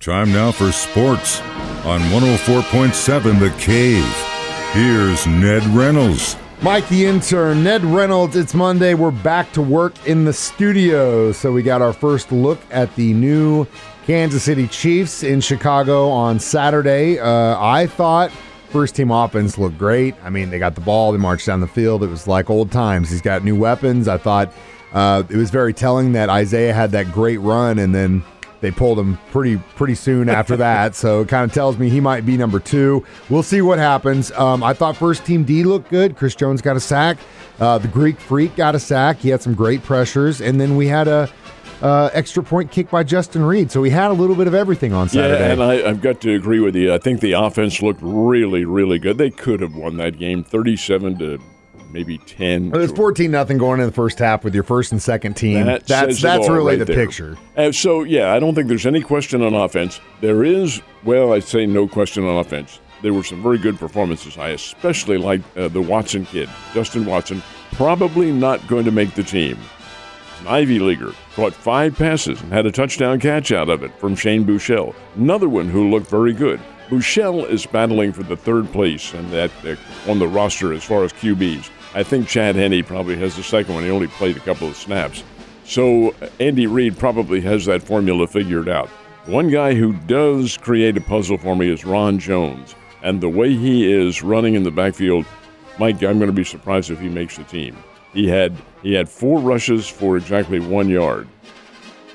Time now for sports on 104.7 The Cave. Here's Ned Reynolds. Mike the intern, Ned Reynolds. It's Monday. We're back to work in the studio. So we got our first look at the new Kansas City Chiefs in Chicago on Saturday. Uh, I thought first team offense looked great. I mean, they got the ball, they marched down the field. It was like old times. He's got new weapons. I thought uh, it was very telling that Isiah had that great run and then they pulled him pretty pretty soon after that. So it kind of tells me he might be number two. We'll see what happens. Um, I thought first team D looked good. Chris Jones got a sack. Uh, the Greek Freak got a sack. He had some great pressures, and then we had a. Uh, extra point kick by Justin Reid. So we had a little bit of everything on Saturday. Yeah, and I, have got to agree with you. I think the offense looked really, really good. They could have won that game 37 to maybe 10. It was 14 nothing going in the first half with your first and second team. That that's that's really right the there. picture. And so, yeah, I don't think there's any question on offense. There is, well, I'd say no question on offense. There were some very good performances. I especially like uh, the Watson kid, Justin Watson, probably not going to make the team. An Ivy Leaguer caught five passes and had a touchdown catch out of it from Shane Buechele. Another one who looked very good. Buechele is battling for the third place and that uh, on the roster as far as QBs. I think Chad Henne probably has the second one. He only played a couple of snaps. So uh, Andy Reid probably has that formula figured out. One guy who does create a puzzle for me is Ron Jones. And the way he is running in the backfield, Mike, I'm going to be surprised if he makes the team. He had he had four rushes for exactly one yard.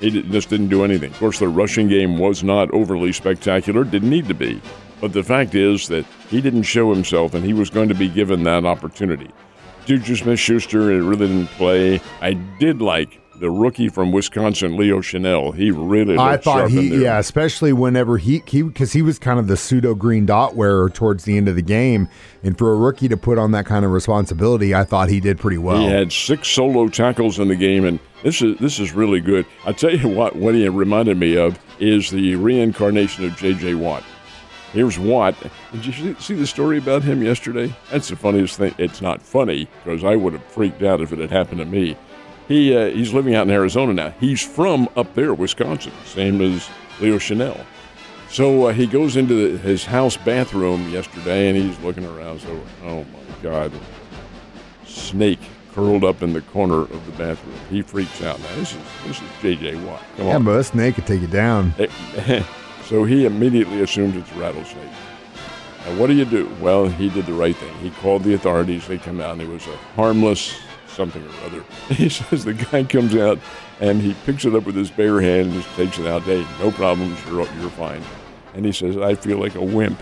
He just didn't do anything. Of course, the rushing game was not overly spectacular. Didn't need to be. But the fact is that he didn't show himself, and he was going to be given that opportunity. Juju Smith Schuster It really didn't play. I did like the rookie from Wisconsin, Leo Chenal. He really I thought he, yeah, especially whenever he, he, because he was kind of the pseudo green dot wearer towards the end of the game. And for a rookie to put on that kind of responsibility, I thought he did pretty well. He had six solo tackles in the game, and this is this is really good. I tell you what, what he reminded me of is the reincarnation of J.J. Watt. Here's Watt. Did you see the story about him yesterday? That's the funniest thing. It's not funny because I would have freaked out if it had happened to me. He uh, he's living out in Arizona now. He's from up there, Wisconsin, same as Leo Chenal. So uh, he goes into the, his house bathroom yesterday and he's looking around. So, oh my God, snake curled up in the corner of the bathroom. He freaks out. Now this is this is J.J. Watt. Come yeah, on. but a snake could take you down. So he immediately assumed it's a rattlesnake. And what do you do? Well, he did the right thing. He called the authorities. They come out, and it was a harmless something or other. He says the guy comes out and he picks it up with his bare hand and just takes it out. Hey, no problems. You're, you're fine. And he says, I feel like a wimp.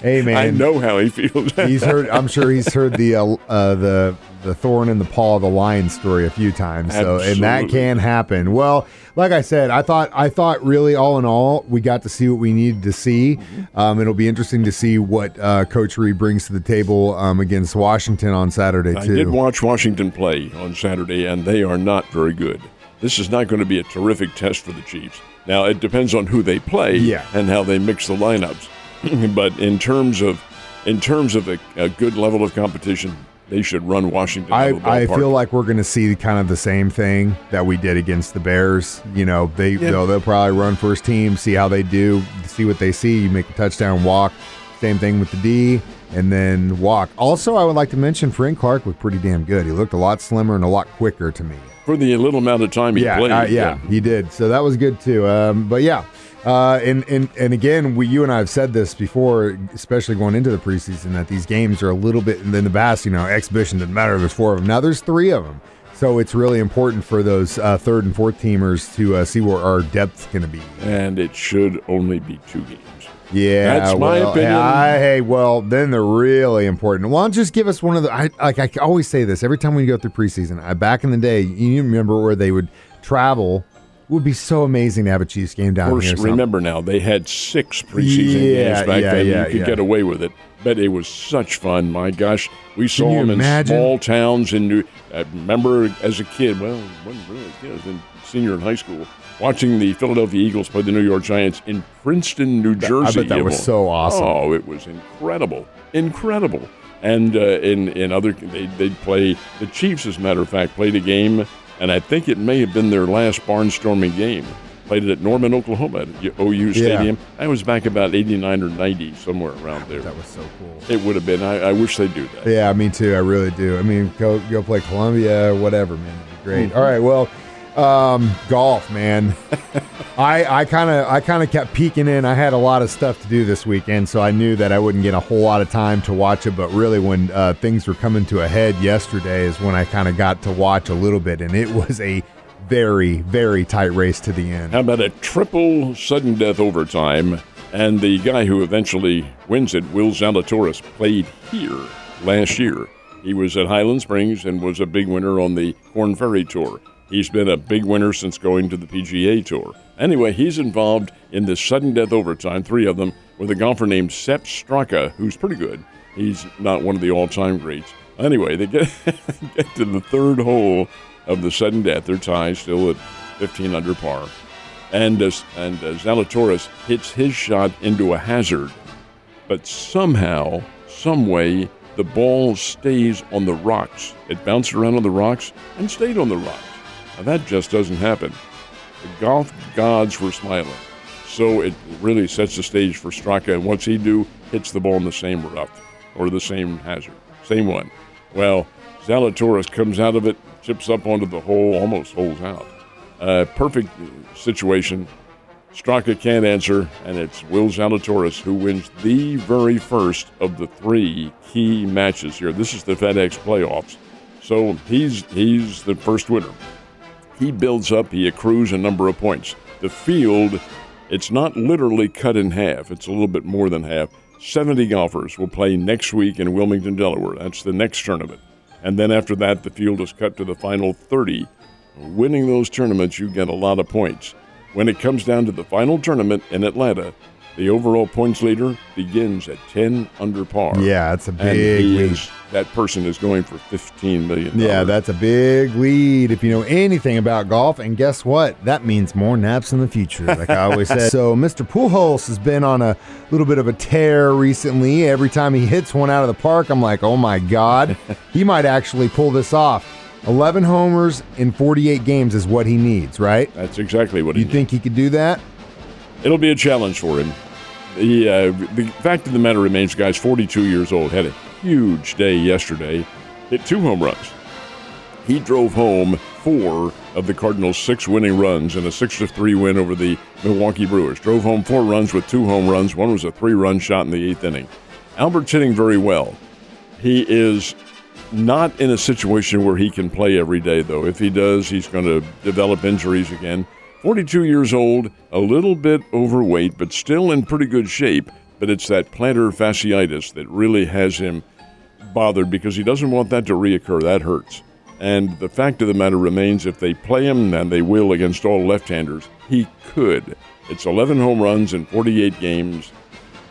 hey, man. I know how he feels. he's heard, I'm sure he's heard the, uh, uh, the, the thorn in the paw of the lion story a few times. So, Absolutely. and that can happen. Well, like I said, I thought, I thought really all in all, we got to see what we needed to see. Um, it'll be interesting to see what uh, Coach Reid brings to the table um, against Washington on Saturday, too. I did watch Washington play on Saturday, and they are not very good. This is not going to be a terrific test for the Chiefs. Now it depends on who they play yeah. and how they mix the lineups. but in terms of in terms of a, a, good level of competition, they should run Washington. I, I feel like we're going to see kind of the same thing that we did against the Bears. You know, they yeah. they'll, they'll probably run first team, see how they do, see what they see. You make a touchdown, walk. Same thing with the D, and then walk. Also, I would like to mention Frank Clark was pretty damn good. He looked a lot slimmer and a lot quicker to me for the little amount of time he yeah, played. Uh, yeah, yeah, he did. So that was good too. Um, but yeah, uh, and and and again, we you and I have said this before, especially going into the preseason, that these games are a little bit in the past. You know, exhibition didn't matter. There's four of them. Now there's three of them. So it's really important for those uh, third and fourth teamers to uh, see where our depth's going to be. And it should only be two games. Yeah, that's my well, opinion. I, hey, well, then they're really important. Why don't just give us one of the. I like I always say this every time we go through preseason. I, back in the day, you remember where they would travel. It would be so amazing to have a Chiefs game down course, here. Remember now, they had six preseason yeah, games back yeah, then. Yeah, you could get away with it, but it was such fun. My gosh, we saw them imagine? in small towns in New. I remember as a kid. Well, wasn't really a kid. I was in senior in high school watching the Philadelphia Eagles play the New York Giants in Princeton, New Jersey. I bet that was so awesome. Oh, it was incredible, incredible. And uh, in in other, they they'd play the Chiefs. As a matter of fact, played a game, and I think it may have been their last barnstorming game. Played it at Norman, Oklahoma, at OU Yeah. Stadium. I was back about 89 or 90, somewhere around there. That was so cool. It would have been. I, I wish they'd do that. Yeah, me too. I really do. I mean, go go play Columbia, or whatever, man. It'd be great. Mm-hmm. All right, well, um, golf, man. I I kind of I kind of kept peeking in. I had a lot of stuff to do this weekend, so I knew that I wouldn't get a whole lot of time to watch it. But really, when uh, things were coming to a head yesterday, is when I kind of got to watch a little bit, and it was a very very tight race to the end. How about a triple sudden death overtime? And the guy who eventually wins it, Will Zalatoris, played here last year. He was at Highland Springs and was a big winner on the Korn Ferry Tour. He's been a big winner since going to the PGA Tour. Anyway, he's involved in this sudden death overtime, three of them, with a golfer named Sepp Straka, who's pretty good. He's not one of the all time greats. Anyway, they get, get to the third hole of the sudden death. They're tied still at 15 under par. And, uh, and uh, Zalatoris hits his shot into a hazard. But somehow, some way, the ball stays on the rocks. It bounced around on the rocks and stayed on the rocks. Now, that just doesn't happen. The golf gods were smiling. So it really sets the stage for Straka. And what's he do? Hits the ball in the same rough or the same hazard. Same one. Well, Zalatoris comes out of it, chips up onto the hole, almost holes out. Uh, perfect situation. Straka can't answer, and it's Will Zalatoris who wins the very first of the three key matches here. This is the FedEx playoffs. So he's he's the first winner. He builds up, he accrues a number of points. The field, it's not literally cut in half, it's a little bit more than half. 70 golfers will play next week in Wilmington, Delaware. That's the next tournament. And then after that, the field is cut to the final 30. Winning those tournaments, you get a lot of points. When it comes down to the final tournament in Atlanta, the overall points leader begins at 10 under par. Yeah, that's a big lead. is, that person is going for 15 million. Yeah, that's a big lead if you know anything about golf. And guess what? That means more naps in the future, like I always said. So, Mr. Pujols has been on a little bit of a tear recently. Every time he hits one out of the park, I'm like, oh my God, he might actually pull this off. 11 homers in 48 games is what he needs, right? That's exactly what he You think he could do that? It'll be a challenge for him. The, uh, the fact of the matter remains, the guys, 42 years old, had a huge day yesterday, hit two home runs. He drove home four of the Cardinals' six winning runs in a six-to-three win over the Milwaukee Brewers. Drove home four runs with two home runs. One was a three run shot in the eighth inning. Albert's hitting very well. He is not in a situation where he can play every day, though. If he does, he's going to develop injuries again. 42 years old, a little bit overweight, but still in pretty good shape. But it's that plantar fasciitis that really has him bothered because he doesn't want that to reoccur. That hurts. And the fact of the matter remains if they play him, and they will against all left handers, he could. It's 11 home runs in 48 games.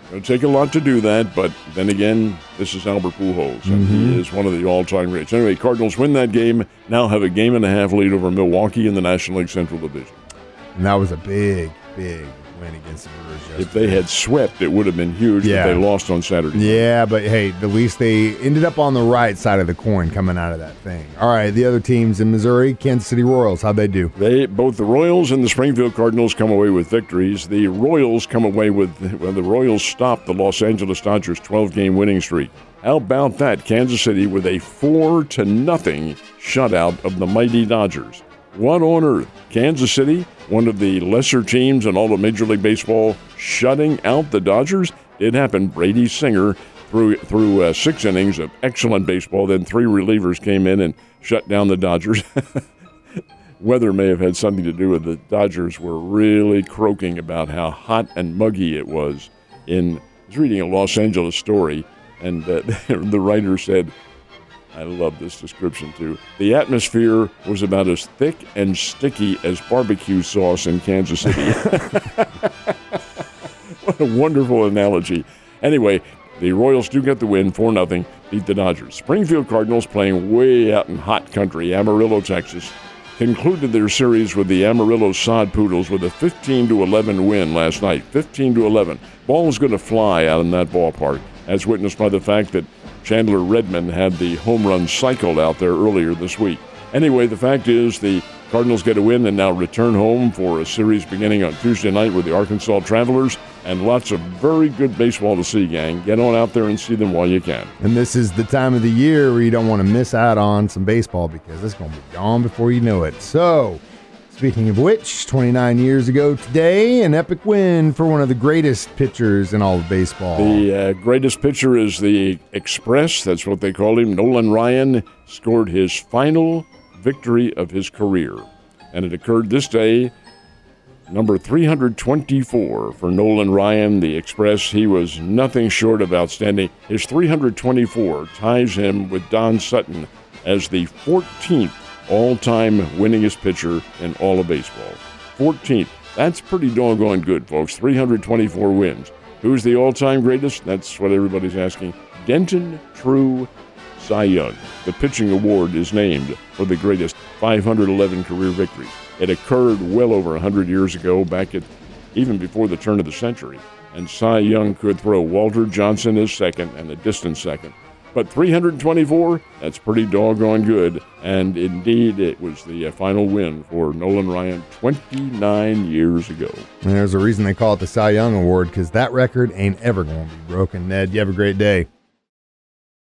It'll take a lot to do that, but then again, this is Albert Pujols, and he mm-hmm. is one of the all-time greats. Anyway, Cardinals win that game. Now have a game and a half lead over Milwaukee in the National League Central Division. And that was a big, big win against the Brewers yesterday. If they had swept, it would have been huge. Yeah. But they lost on Saturday. Yeah, but hey, at least they ended up on the right side of the coin coming out of that thing. All right, the other teams in Missouri, Kansas City Royals, how'd they do? They both the Royals and the Springfield Cardinals come away with victories. The Royals come away with well, the Royals stopped the Los Angeles Dodgers 12-game winning streak. How about that? Kansas City with a four to nothing shutout of the mighty Dodgers. What on earth? Kansas City, one of the lesser teams in all of Major League Baseball, shutting out the Dodgers. It happened. Brady Singer threw threw uh, six innings of excellent baseball. Then three relievers came in and shut down the Dodgers. weather may have had something to do with it. The Dodgers were really croaking about how hot and muggy it was. In I was reading a Los Angeles story, and uh, the writer said, "I love this description too. The atmosphere was about as thick and sticky as barbecue sauce in Kansas City." what a wonderful analogy. Anyway, the Royals do get the win, 4 0, beat the Dodgers. Springfield Cardinals playing way out in hot country, Amarillo, Texas, concluded their series with the Amarillo Sod Poodles with a 15 11 win last night. 15 11. Ball is going to fly out in that ballpark, as witnessed by the fact that Chandler Redmond had the home run cycle out there earlier this week. Anyway, the fact is the Cardinals get a win and now return home for a series beginning on Tuesday night with the Arkansas Travelers. And lots of very good baseball to see, gang. Get on out there and see them while you can. And this is the time of the year where you don't want to miss out on some baseball because it's going to be gone before you know it. So, speaking of which, 29 years ago today, an epic win for one of the greatest pitchers in all of baseball. The uh, greatest pitcher is the Express. That's what they call him. Nolan Ryan scored his final victory of his career. And it occurred this day, number 324 for Nolan Ryan, the Express. He was nothing short of outstanding. His 324 ties him with Don Sutton as the 14th all time winningest pitcher in all of baseball. 14th. That's pretty doggone good, folks. 324 wins. Who's the all time greatest? That's what everybody's asking. Denton True Cy Young. The pitching award is named for the greatest 511 career victories. It occurred well over 100 years ago, back at even before the turn of the century. And Cy Young could throw Walter Johnson as second and a distant second. But 324, that's pretty doggone good. And indeed, it was the uh, final win for Nolan Ryan 29 years ago. And there's a reason they call it the Cy Young Award because that record ain't ever going to be broken. Ned, you have a great day.